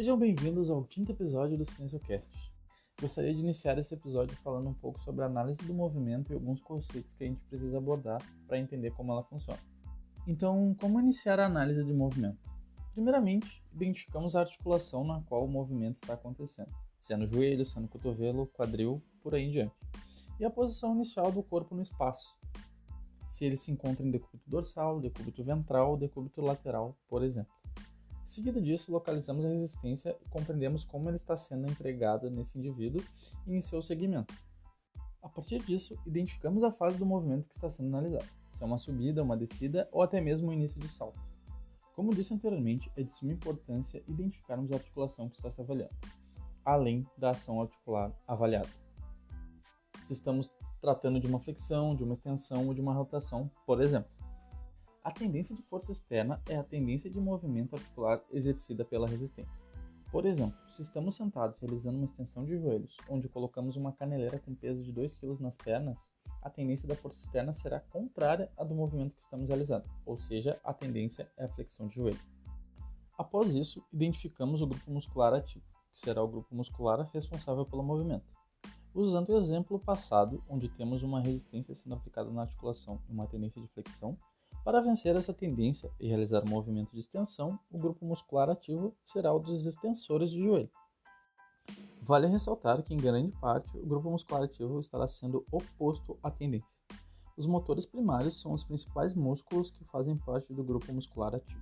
Sejam bem-vindos ao quinto episódio do SilencioCast. Gostaria de iniciar esse episódio falando um pouco sobre a análise do movimento e alguns conceitos que a gente precisa abordar para entender como ela funciona. Então, como iniciar a análise de movimento? Primeiramente, identificamos a articulação na qual o movimento está acontecendo, sendo joelho, sendo cotovelo, quadril, por aí em diante, e a posição inicial do corpo no espaço, se ele se encontra em decúbito dorsal, decúbito ventral decúbito lateral, por exemplo. Seguido disso, localizamos a resistência e compreendemos como ela está sendo empregada nesse indivíduo e em seu segmento. A partir disso, identificamos a fase do movimento que está sendo analisado, se é uma subida, uma descida ou até mesmo o início de salto. Como disse anteriormente, é de suma importância identificarmos a articulação que está se avaliando, além da ação articular avaliada. Se estamos tratando de uma flexão, de uma extensão ou de uma rotação, por exemplo. A tendência de força externa é a tendência de movimento articular exercida pela resistência. Por exemplo, se estamos sentados realizando uma extensão de joelhos, onde colocamos uma caneleira com peso de 2 kg nas pernas, a tendência da força externa será contrária à do movimento que estamos realizando, ou seja, a tendência é a flexão de joelho. Após isso, identificamos o grupo muscular ativo, que será o grupo muscular responsável pelo movimento. Usando o exemplo passado, onde temos uma resistência sendo aplicada na articulação e uma tendência de flexão, para vencer essa tendência e realizar o movimento de extensão, o grupo muscular ativo será o dos extensores de joelho. Vale ressaltar que, em grande parte, o grupo muscular ativo estará sendo oposto à tendência. Os motores primários são os principais músculos que fazem parte do grupo muscular ativo.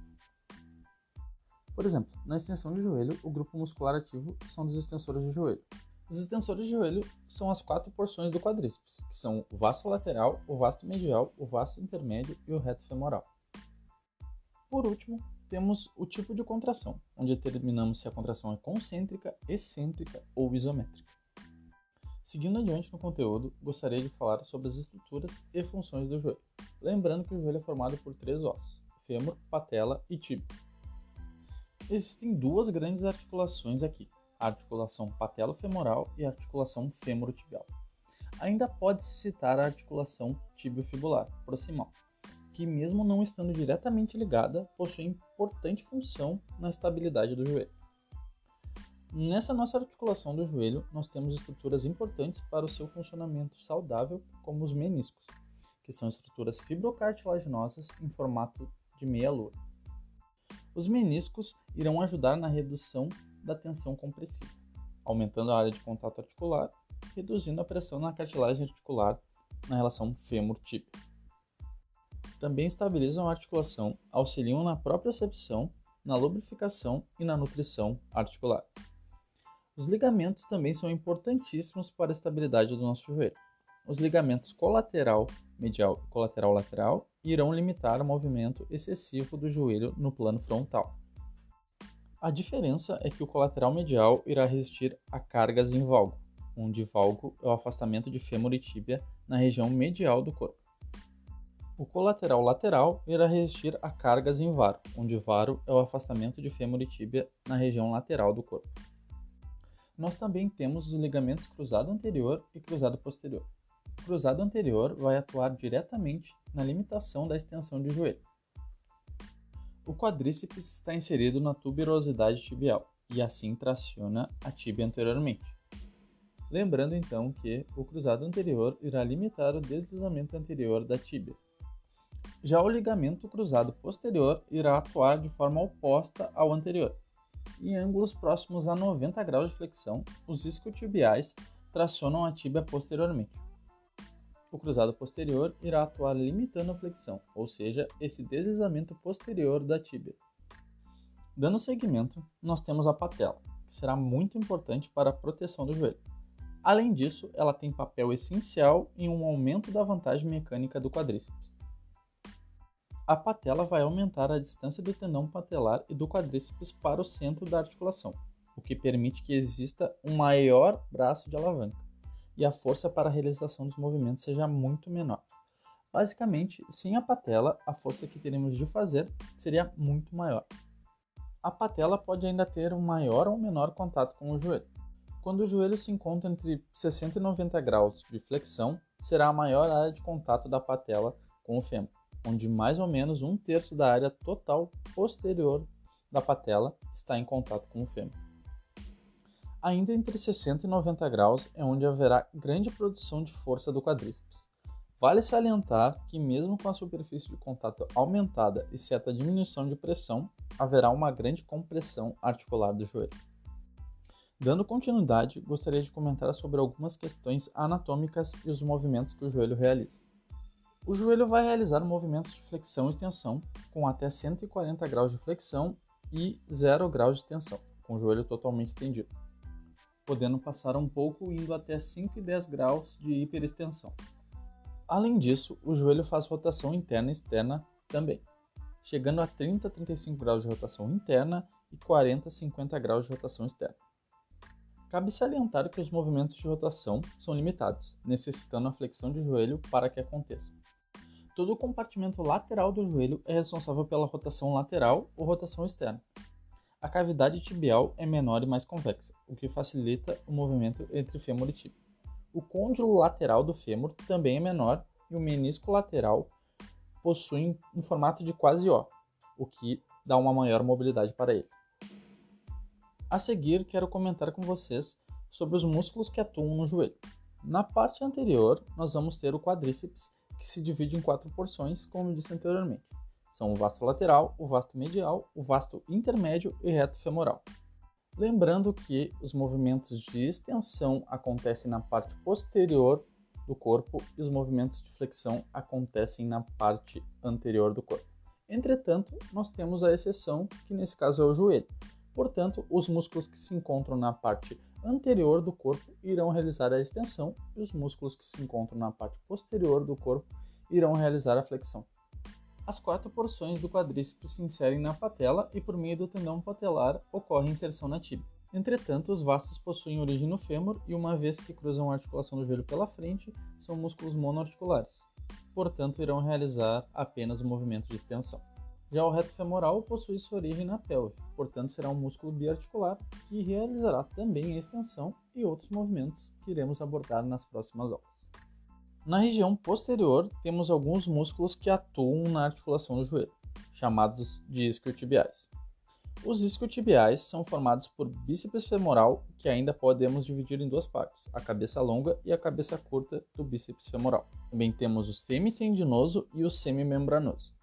Por exemplo, na extensão de joelho, o grupo muscular ativo são dos extensores de joelho, os extensores de joelho são as quatro porções do quadríceps, que são o vasto lateral, o vasto medial, o vasto intermédio e o reto femoral. Por último, temos o tipo de contração, onde determinamos se a contração é concêntrica, excêntrica ou isométrica. Seguindo adiante no conteúdo, gostaria de falar sobre as estruturas e funções do joelho. Lembrando que o joelho é formado por três ossos: fêmur, patela e tíbia. Existem duas grandes articulações aqui, articulação patelo-femoral e articulação femorotibial. Ainda pode-se citar a articulação tibiofibular proximal, que mesmo não estando diretamente ligada, possui importante função na estabilidade do joelho. Nessa nossa articulação do joelho, nós temos estruturas importantes para o seu funcionamento saudável, como os meniscos, que são estruturas fibrocartilaginosas em formato de meia-lua. Os meniscos irão ajudar na redução da tensão compressiva, aumentando a área de contato articular, reduzindo a pressão na cartilagem articular na relação fêmur-tíbia. Também estabilizam a articulação, auxiliam na propriocepção, na lubrificação e na nutrição articular. Os ligamentos também são importantíssimos para a estabilidade do nosso joelho. Os ligamentos colateral medial e colateral lateral irão limitar o movimento excessivo do joelho no plano frontal. A diferença é que o colateral medial irá resistir a cargas em valgo, onde valgo é o afastamento de fêmur e tíbia na região medial do corpo. O colateral lateral irá resistir a cargas em varo, onde varo é o afastamento de fêmur e tíbia na região lateral do corpo. Nós também temos os ligamentos cruzado anterior e cruzado posterior. O cruzado anterior vai atuar diretamente na limitação da extensão do joelho, o quadríceps está inserido na tuberosidade tibial e assim traciona a tíbia anteriormente. Lembrando então que o cruzado anterior irá limitar o deslizamento anterior da tíbia. Já o ligamento cruzado posterior irá atuar de forma oposta ao anterior. Em ângulos próximos a 90 graus de flexão, os isquiotibiais tracionam a tíbia posteriormente o cruzado posterior irá atuar limitando a flexão, ou seja, esse deslizamento posterior da tíbia. Dando seguimento, nós temos a patela, que será muito importante para a proteção do joelho. Além disso, ela tem papel essencial em um aumento da vantagem mecânica do quadríceps. A patela vai aumentar a distância do tendão patelar e do quadríceps para o centro da articulação, o que permite que exista um maior braço de alavanca e a força para a realização dos movimentos seja muito menor. Basicamente, sem a patela, a força que teremos de fazer seria muito maior. A patela pode ainda ter um maior ou menor contato com o joelho. Quando o joelho se encontra entre 60 e 90 graus de flexão, será a maior área de contato da patela com o fêmur, onde mais ou menos um terço da área total posterior da patela está em contato com o fêmur. Ainda entre 60 e 90 graus é onde haverá grande produção de força do quadríceps. Vale salientar que, mesmo com a superfície de contato aumentada e certa diminuição de pressão, haverá uma grande compressão articular do joelho. Dando continuidade, gostaria de comentar sobre algumas questões anatômicas e os movimentos que o joelho realiza. O joelho vai realizar movimentos de flexão e extensão com até 140 graus de flexão e 0 graus de extensão, com o joelho totalmente estendido podendo passar um pouco indo até 5 e 10 graus de hiperextensão. Além disso, o joelho faz rotação interna e externa também, chegando a 30 a 35 graus de rotação interna e 40 a 50 graus de rotação externa. Cabe salientar que os movimentos de rotação são limitados, necessitando a flexão de joelho para que aconteça. Todo o compartimento lateral do joelho é responsável pela rotação lateral ou rotação externa, a cavidade tibial é menor e mais convexa, o que facilita o movimento entre fêmur e tíbia. O côndilo lateral do fêmur também é menor e o menisco lateral possui um formato de quase O, o que dá uma maior mobilidade para ele. A seguir, quero comentar com vocês sobre os músculos que atuam no joelho. Na parte anterior, nós vamos ter o quadríceps, que se divide em quatro porções, como disse anteriormente. São o vasto lateral, o vasto medial, o vasto intermédio e reto femoral. Lembrando que os movimentos de extensão acontecem na parte posterior do corpo e os movimentos de flexão acontecem na parte anterior do corpo. Entretanto, nós temos a exceção, que nesse caso é o joelho. Portanto, os músculos que se encontram na parte anterior do corpo irão realizar a extensão e os músculos que se encontram na parte posterior do corpo irão realizar a flexão. As quatro porções do quadríceps se inserem na patela e por meio do tendão patelar ocorre inserção na tíbia. Entretanto, os vastos possuem origem no fêmur e, uma vez que cruzam a articulação do joelho pela frente, são músculos monoarticulares. Portanto, irão realizar apenas o movimento de extensão. Já o reto femoral possui sua origem na pelve, portanto será um músculo biarticular que realizará também a extensão e outros movimentos que iremos abordar nas próximas aulas. Na região posterior, temos alguns músculos que atuam na articulação do joelho, chamados de isquiotibiais. Os isquiotibiais são formados por bíceps femoral, que ainda podemos dividir em duas partes, a cabeça longa e a cabeça curta do bíceps femoral. Também temos o semitendinoso e o semimembranoso.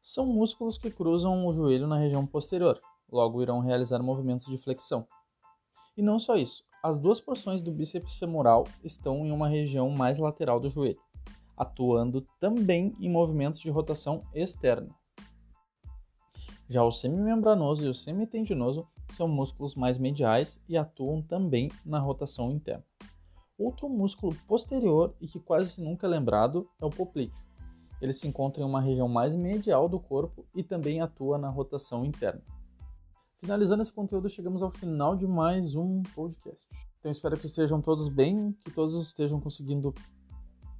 São músculos que cruzam o joelho na região posterior, logo irão realizar movimentos de flexão. E não só isso, as duas porções do bíceps femoral estão em uma região mais lateral do joelho, atuando também em movimentos de rotação externa. Já o semimembranoso e o semitendinoso são músculos mais mediais e atuam também na rotação interna. Outro músculo posterior e que quase nunca é lembrado é o poplíteo. Ele se encontra em uma região mais medial do corpo e também atua na rotação interna. Finalizando esse conteúdo, chegamos ao final de mais um podcast. Então espero que estejam todos bem, que todos estejam conseguindo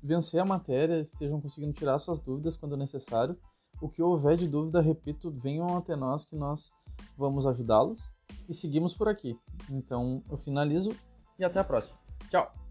vencer a matéria, estejam conseguindo tirar suas dúvidas quando necessário. O que houver de dúvida, repito, venham até nós que nós vamos ajudá-los e seguimos por aqui. Então eu finalizo e até a próxima. Tchau!